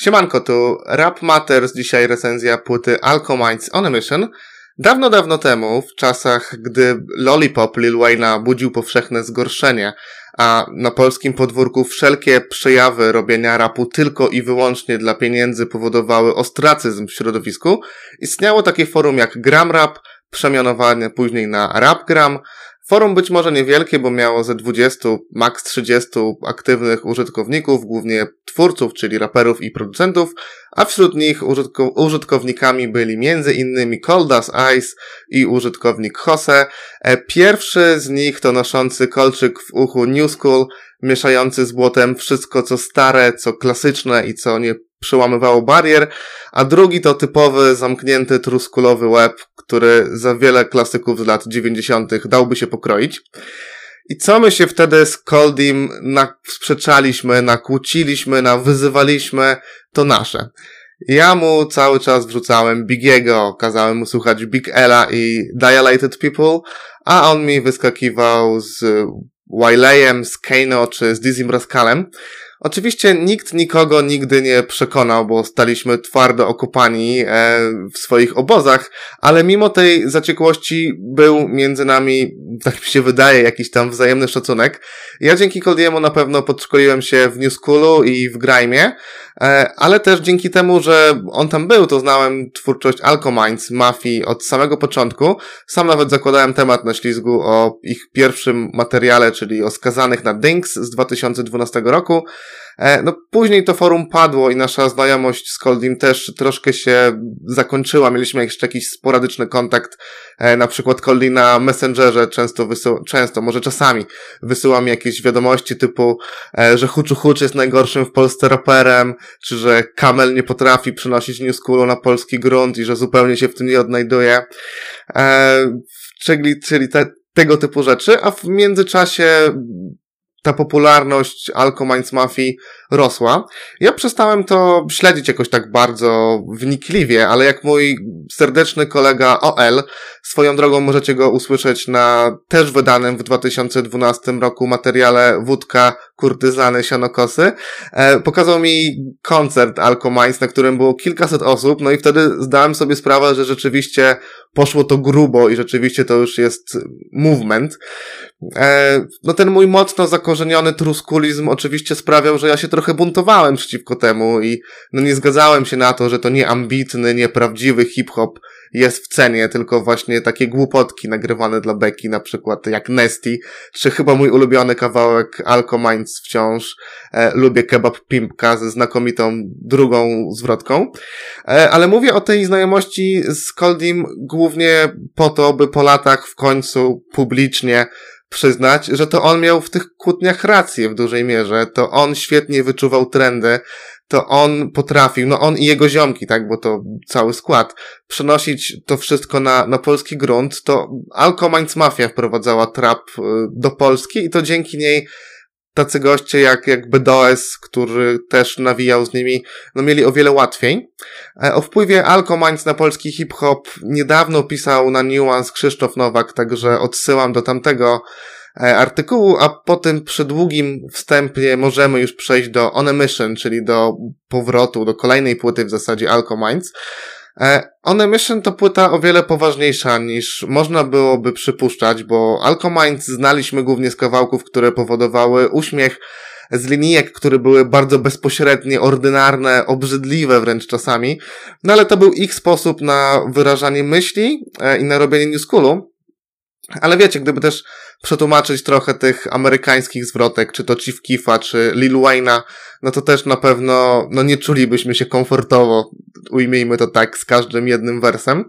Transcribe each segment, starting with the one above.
Siemanko, tu Rap Matters, dzisiaj recenzja płyty Alcomites on a Mission. Dawno, dawno temu, w czasach, gdy Lollipop Lil Wayne'a budził powszechne zgorszenie, a na polskim podwórku wszelkie przejawy robienia rapu tylko i wyłącznie dla pieniędzy powodowały ostracyzm w środowisku, istniało takie forum jak Gramrap, przemianowane później na RapGram, Forum być może niewielkie, bo miało ze 20, maks 30 aktywnych użytkowników, głównie twórców, czyli raperów i producentów, a wśród nich użytko użytkownikami byli innymi Coldas Ice i użytkownik Jose. E, pierwszy z nich to noszący kolczyk w uchu New School, mieszający z błotem wszystko co stare, co klasyczne i co nie przełamywało barier, a drugi to typowy, zamknięty, truskulowy łeb, który za wiele klasyków z lat 90. dałby się pokroić. I co my się wtedy z Coldim sprzeczaliśmy, nakłóciliśmy, nawyzywaliśmy, to nasze. Ja mu cały czas wrzucałem Bigiego, kazałem mu słuchać Big Ella i Dilated People, a on mi wyskakiwał z Wileyem, z Kano czy z Dizzy Rascalem. Oczywiście nikt nikogo nigdy nie przekonał, bo staliśmy twardo okopani e, w swoich obozach, ale mimo tej zaciekłości był między nami, tak mi się wydaje, jakiś tam wzajemny szacunek. Ja dzięki Coldiemu na pewno podszkoliłem się w New Schoolu i w Grime, ale też dzięki temu, że on tam był, to znałem twórczość Alcominds, Mafii od samego początku. Sam nawet zakładałem temat na ślizgu o ich pierwszym materiale, czyli o skazanych na Dings z 2012 roku. E, no później to forum padło i nasza znajomość z Coldim też troszkę się zakończyła. Mieliśmy jeszcze jakiś sporadyczny kontakt, e, na przykład Coldi na Messengerze często wysyła, często, może czasami wysyła mi jakieś wiadomości typu, e, że Huczu Hucz jest najgorszym w Polsce raperem, czy że Kamel nie potrafi przynosić New Schoolu na polski grunt i że zupełnie się w tym nie odnajduje. Czyli, czyli te, tego typu rzeczy, a w międzyczasie ta popularność Alcominds Mafii rosła. Ja przestałem to śledzić jakoś tak bardzo wnikliwie, ale jak mój serdeczny kolega OL, swoją drogą możecie go usłyszeć na też wydanym w 2012 roku materiale Wódka, Kurtyzany, Sianokosy, e, pokazał mi koncert Alcominds, na którym było kilkaset osób, no i wtedy zdałem sobie sprawę, że rzeczywiście poszło to grubo i rzeczywiście to już jest movement. E, no ten mój mocno zakorzeniony truskulizm oczywiście sprawiał, że ja się trochę buntowałem przeciwko temu i no nie zgadzałem się na to, że to nie ambitny, nieprawdziwy hip-hop jest w cenie, tylko właśnie takie głupotki nagrywane dla Becky, na przykład jak Nesty, czy chyba mój ulubiony kawałek Alco Minds wciąż. E, lubię kebab Pimpka ze znakomitą drugą zwrotką. E, ale mówię o tej znajomości z Coldim głównie po to, by po latach w końcu publicznie przyznać, że to on miał w tych kłótniach rację w dużej mierze. To on świetnie wyczuwał trendy, to on potrafił, no on i jego ziomki, tak, bo to cały skład, przenosić to wszystko na, na polski grunt, to Alcominds Mafia wprowadzała trap y, do Polski i to dzięki niej tacy goście jak, jak BDOS, który też nawijał z nimi, no mieli o wiele łatwiej. E, o wpływie Alcominds na polski hip-hop niedawno pisał na Nuance Krzysztof Nowak, także odsyłam do tamtego e, artykułu, a po tym przydługim wstępie możemy już przejść do On a Mission, czyli do powrotu, do kolejnej płyty w zasadzie Alcominds. E, On a Mission to płyta o wiele poważniejsza niż można byłoby przypuszczać, bo Alcominds znaliśmy głównie z kawałków, które powodowały uśmiech z linijek, które były bardzo bezpośrednie, ordynarne, obrzydliwe wręcz czasami. No ale to był ich sposób na wyrażanie myśli e, i na robienie new schoolu. Ale wiecie, gdyby też przetłumaczyć trochę tych amerykańskich zwrotek, czy to Chief Keefa, czy Lil Wayne'a, no to też na pewno, no nie czulibyśmy się komfortowo, ujmijmy to tak, z każdym jednym wersem.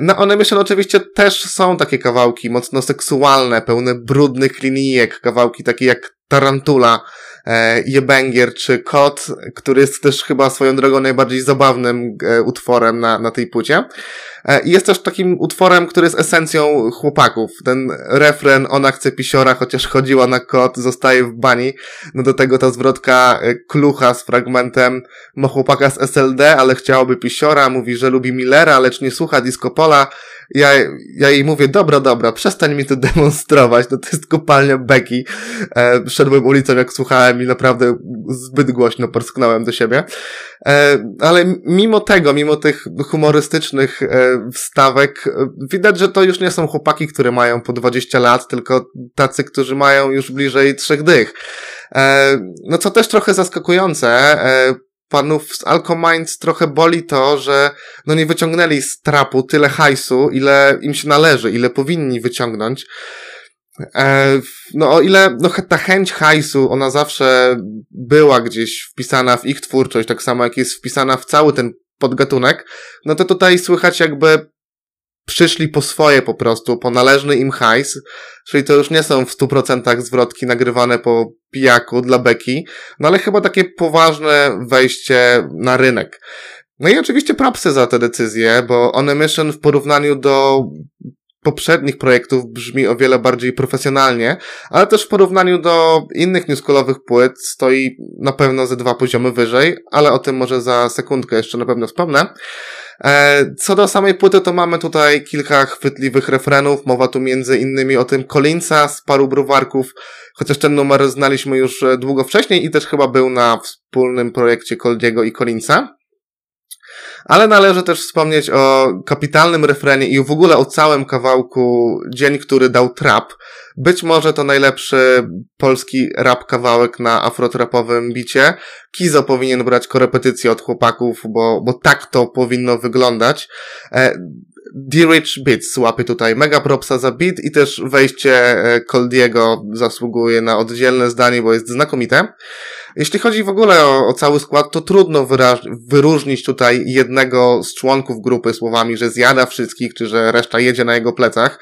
No one myślę, oczywiście też są takie kawałki mocno seksualne, pełne brudnych linijek, kawałki takie jak Tarantula, e, Jebengier czy Kot, który jest też chyba swoją drogą najbardziej zabawnym e, utworem na, na tej płycie. E, I jest też takim utworem, który jest esencją chłopaków. Ten refren, ona chce pisiora, chociaż chodziła na kot, zostaje w bani. No do tego ta zwrotka e, klucha z fragmentem ma chłopaka z SLD, ale chciałoby pisiora, mówi, że lubi Millera, lecz nie słucha disco pola ja, ja jej mówię, dobra, dobra, przestań mi to demonstrować, no to jest kopalnia Becky. E, szedłem ulicą, jak słuchałem i naprawdę zbyt głośno porsknąłem do siebie. E, ale mimo tego, mimo tych humorystycznych e, wstawek, e, widać, że to już nie są chłopaki, które mają po 20 lat, tylko tacy, którzy mają już bliżej trzech dych. No co też trochę zaskakujące, panów z Alcominds trochę boli to, że no nie wyciągnęli z trapu tyle hajsu, ile im się należy, ile powinni wyciągnąć. E, no o ile no, ta chęć hajsu, ona zawsze była gdzieś wpisana w ich twórczość, tak samo jak jest wpisana w cały ten podgatunek, no to tutaj słychać jakby przyszli po swoje po prostu, po należny im hajs, czyli to już nie są w 100% zwrotki nagrywane po pijaku dla beki, no ale chyba takie poważne wejście na rynek. No i oczywiście propsy za te decyzje, bo On Mission w porównaniu do poprzednich projektów brzmi o wiele bardziej profesjonalnie, ale też w porównaniu do innych newscallowych płyt stoi na pewno ze dwa poziomy wyżej, ale o tym może za sekundkę jeszcze na pewno wspomnę. E, co do samej płyty, to mamy tutaj kilka chwytliwych refrenów. Mowa tu między innymi o tym Collinsa z paru browarków, chociaż ten numer znaliśmy już e, długo wcześniej i też chyba był na wspólnym projekcie Coldiego i Collinsa. Ale należy też wspomnieć o kapitalnym refrenie i w ogóle o całym kawałku Dzień, który dał trap. Być może to najlepszy polski rap kawałek na afrotrapowym bicie. Kizo powinien brać korepetycję od chłopaków, bo, bo tak to powinno wyglądać. E, D-Rich Beats łapie tutaj mega propsa za beat i też wejście Coldiego e, zasługuje na oddzielne zdanie, bo jest znakomite. Jeśli chodzi w ogóle o, o cały skład, to trudno wyróżnić tutaj jednego z członków grupy słowami, że zjada wszystkich, czy że reszta jedzie na jego plecach.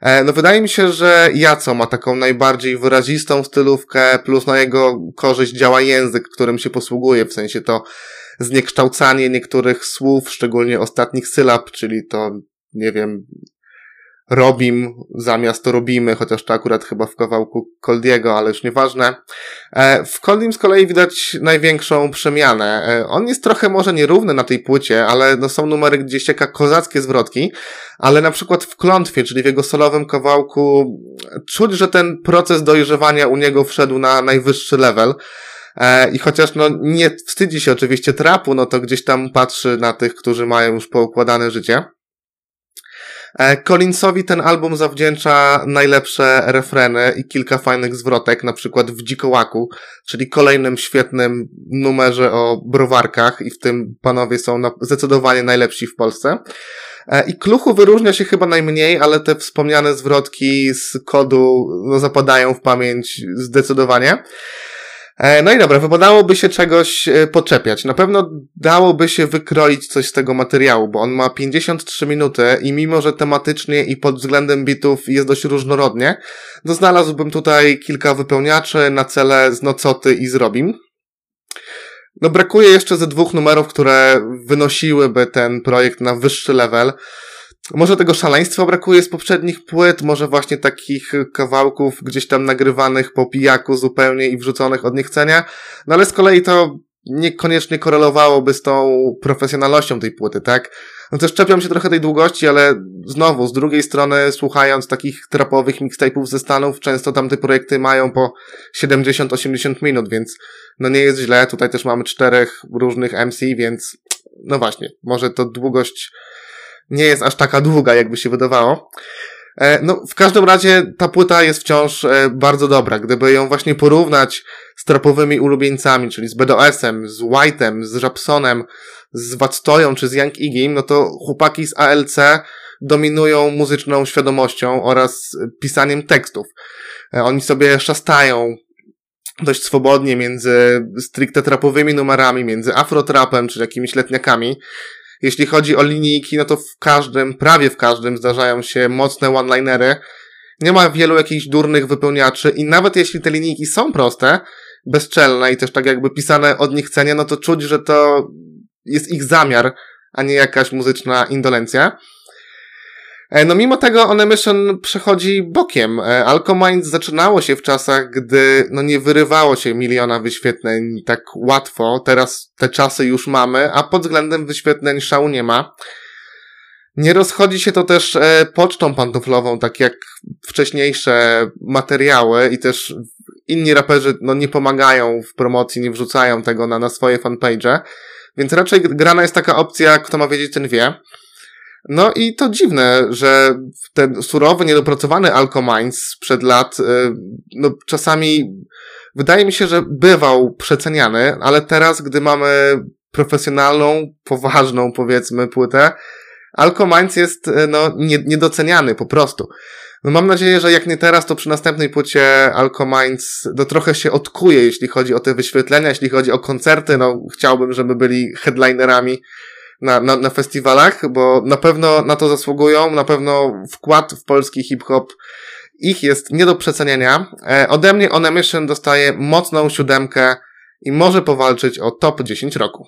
E, no wydaje mi się, że Jaco ma taką najbardziej wyrazistą stylówkę, plus na jego korzyść działa język, którym się posługuje, w sensie to zniekształcanie niektórych słów, szczególnie ostatnich sylab, czyli to, nie wiem, robim zamiast robimy, chociaż to akurat chyba w kawałku Coldiego, ale już nieważne. E, w Coldim z kolei widać największą przemianę. E, on jest trochę może nierówny na tej płycie, ale no są numery, gdzie ścieka kozackie zwrotki, ale na przykład w Klątwie, czyli w jego solowym kawałku, czuć, że ten proces dojrzewania u niego wszedł na najwyższy level. E, I chociaż no nie wstydzi się oczywiście trapu, no to gdzieś tam patrzy na tych, którzy mają już poukładane życie. E, Collinsowi ten album zawdzięcza najlepsze refreny i kilka fajnych zwrotek, na przykład w Dzikołaku, czyli kolejnym świetnym numerze o browarkach i w tym panowie są zdecydowanie najlepsi w Polsce. E, I Kluchu wyróżnia się chyba najmniej, ale te wspomniane zwrotki z kodu no, zapadają w pamięć zdecydowanie. E, no i dobra, wypadałoby się czegoś e, poczepiać. Na pewno dałoby się wykroić coś z tego materiału, bo on ma 53 minuty i mimo, że tematycznie i pod względem bitów jest dość różnorodnie, to znalazłbym tutaj kilka wypełniaczy na cele z Nocoty i Zrobim. No brakuje jeszcze ze dwóch numerów, które wynosiłyby ten projekt na wyższy level. Może tego szaleństwa brakuje z poprzednich płyt, może właśnie takich kawałków gdzieś tam nagrywanych po pijaku zupełnie i wrzuconych od niechcenia, no ale z kolei to niekoniecznie korelowałoby z tą profesjonalnością tej płyty, tak? No też czepiam się trochę tej długości, ale znowu, z drugiej strony, słuchając takich trapowych mixtape'ów ze Stanów, często tamte projekty mają po 70-80 minut, więc no nie jest źle. Tutaj też mamy czterech różnych MC, więc no właśnie, może to długość nie jest aż taka długa, jakby się wydawało. E, no, w każdym razie ta płyta jest wciąż e, bardzo dobra. Gdyby ją właśnie porównać z trapowymi ulubieńcami, czyli z BDOS-em, z White'em, z Rapsonem, z Watstoją czy z Young Igim, no to chłopaki z ALC dominują muzyczną świadomością oraz pisaniem tekstów. E, oni sobie szastają dość swobodnie między stricte trapowymi numerami, między afrotrapem czy jakimiś letniakami. Jeśli chodzi o linijki, no to w każdym, prawie w każdym zdarzają się mocne one-linery. Nie ma wielu jakichś durnych wypełniaczy i nawet jeśli te linijki są proste, bezczelne i też tak jakby pisane od nich cenie, no to czuć, że to jest ich zamiar, a nie jakaś muzyczna indolencja. E, no mimo tego On Mission przechodzi bokiem. E, Alcomind zaczynało się w czasach, gdy no nie wyrywało się miliona wyświetleń tak łatwo. Teraz te czasy już mamy, a pod względem wyświetleń szału nie ma. Nie rozchodzi się to też e, pocztą pantoflową, tak jak wcześniejsze materiały i też inni raperzy no, nie pomagają w promocji, nie wrzucają tego na, na swoje fanpage. Więc raczej grana jest taka opcja, kto ma wiedzieć, ten wie. No i to dziwne, że ten surowy, niedopracowany Alcomines sprzed lat, y, no czasami wydaje mi się, że bywał przeceniany, ale teraz, gdy mamy profesjonalną, poważną, powiedzmy, płytę, Alcomines jest, y, no, niedoceniany po prostu. No mam nadzieję, że jak nie teraz, to przy następnej płycie Alcomines no trochę się odkuje, jeśli chodzi o te wyświetlenia, jeśli chodzi o koncerty, no chciałbym, żeby byli headlinerami na, na, na festiwalach, bo na pewno na to zasługują, na pewno wkład w polski hip-hop ich jest nie do przecenienia. E, ode mnie On dostaje mocną siódemkę i może powalczyć o top 10 roku.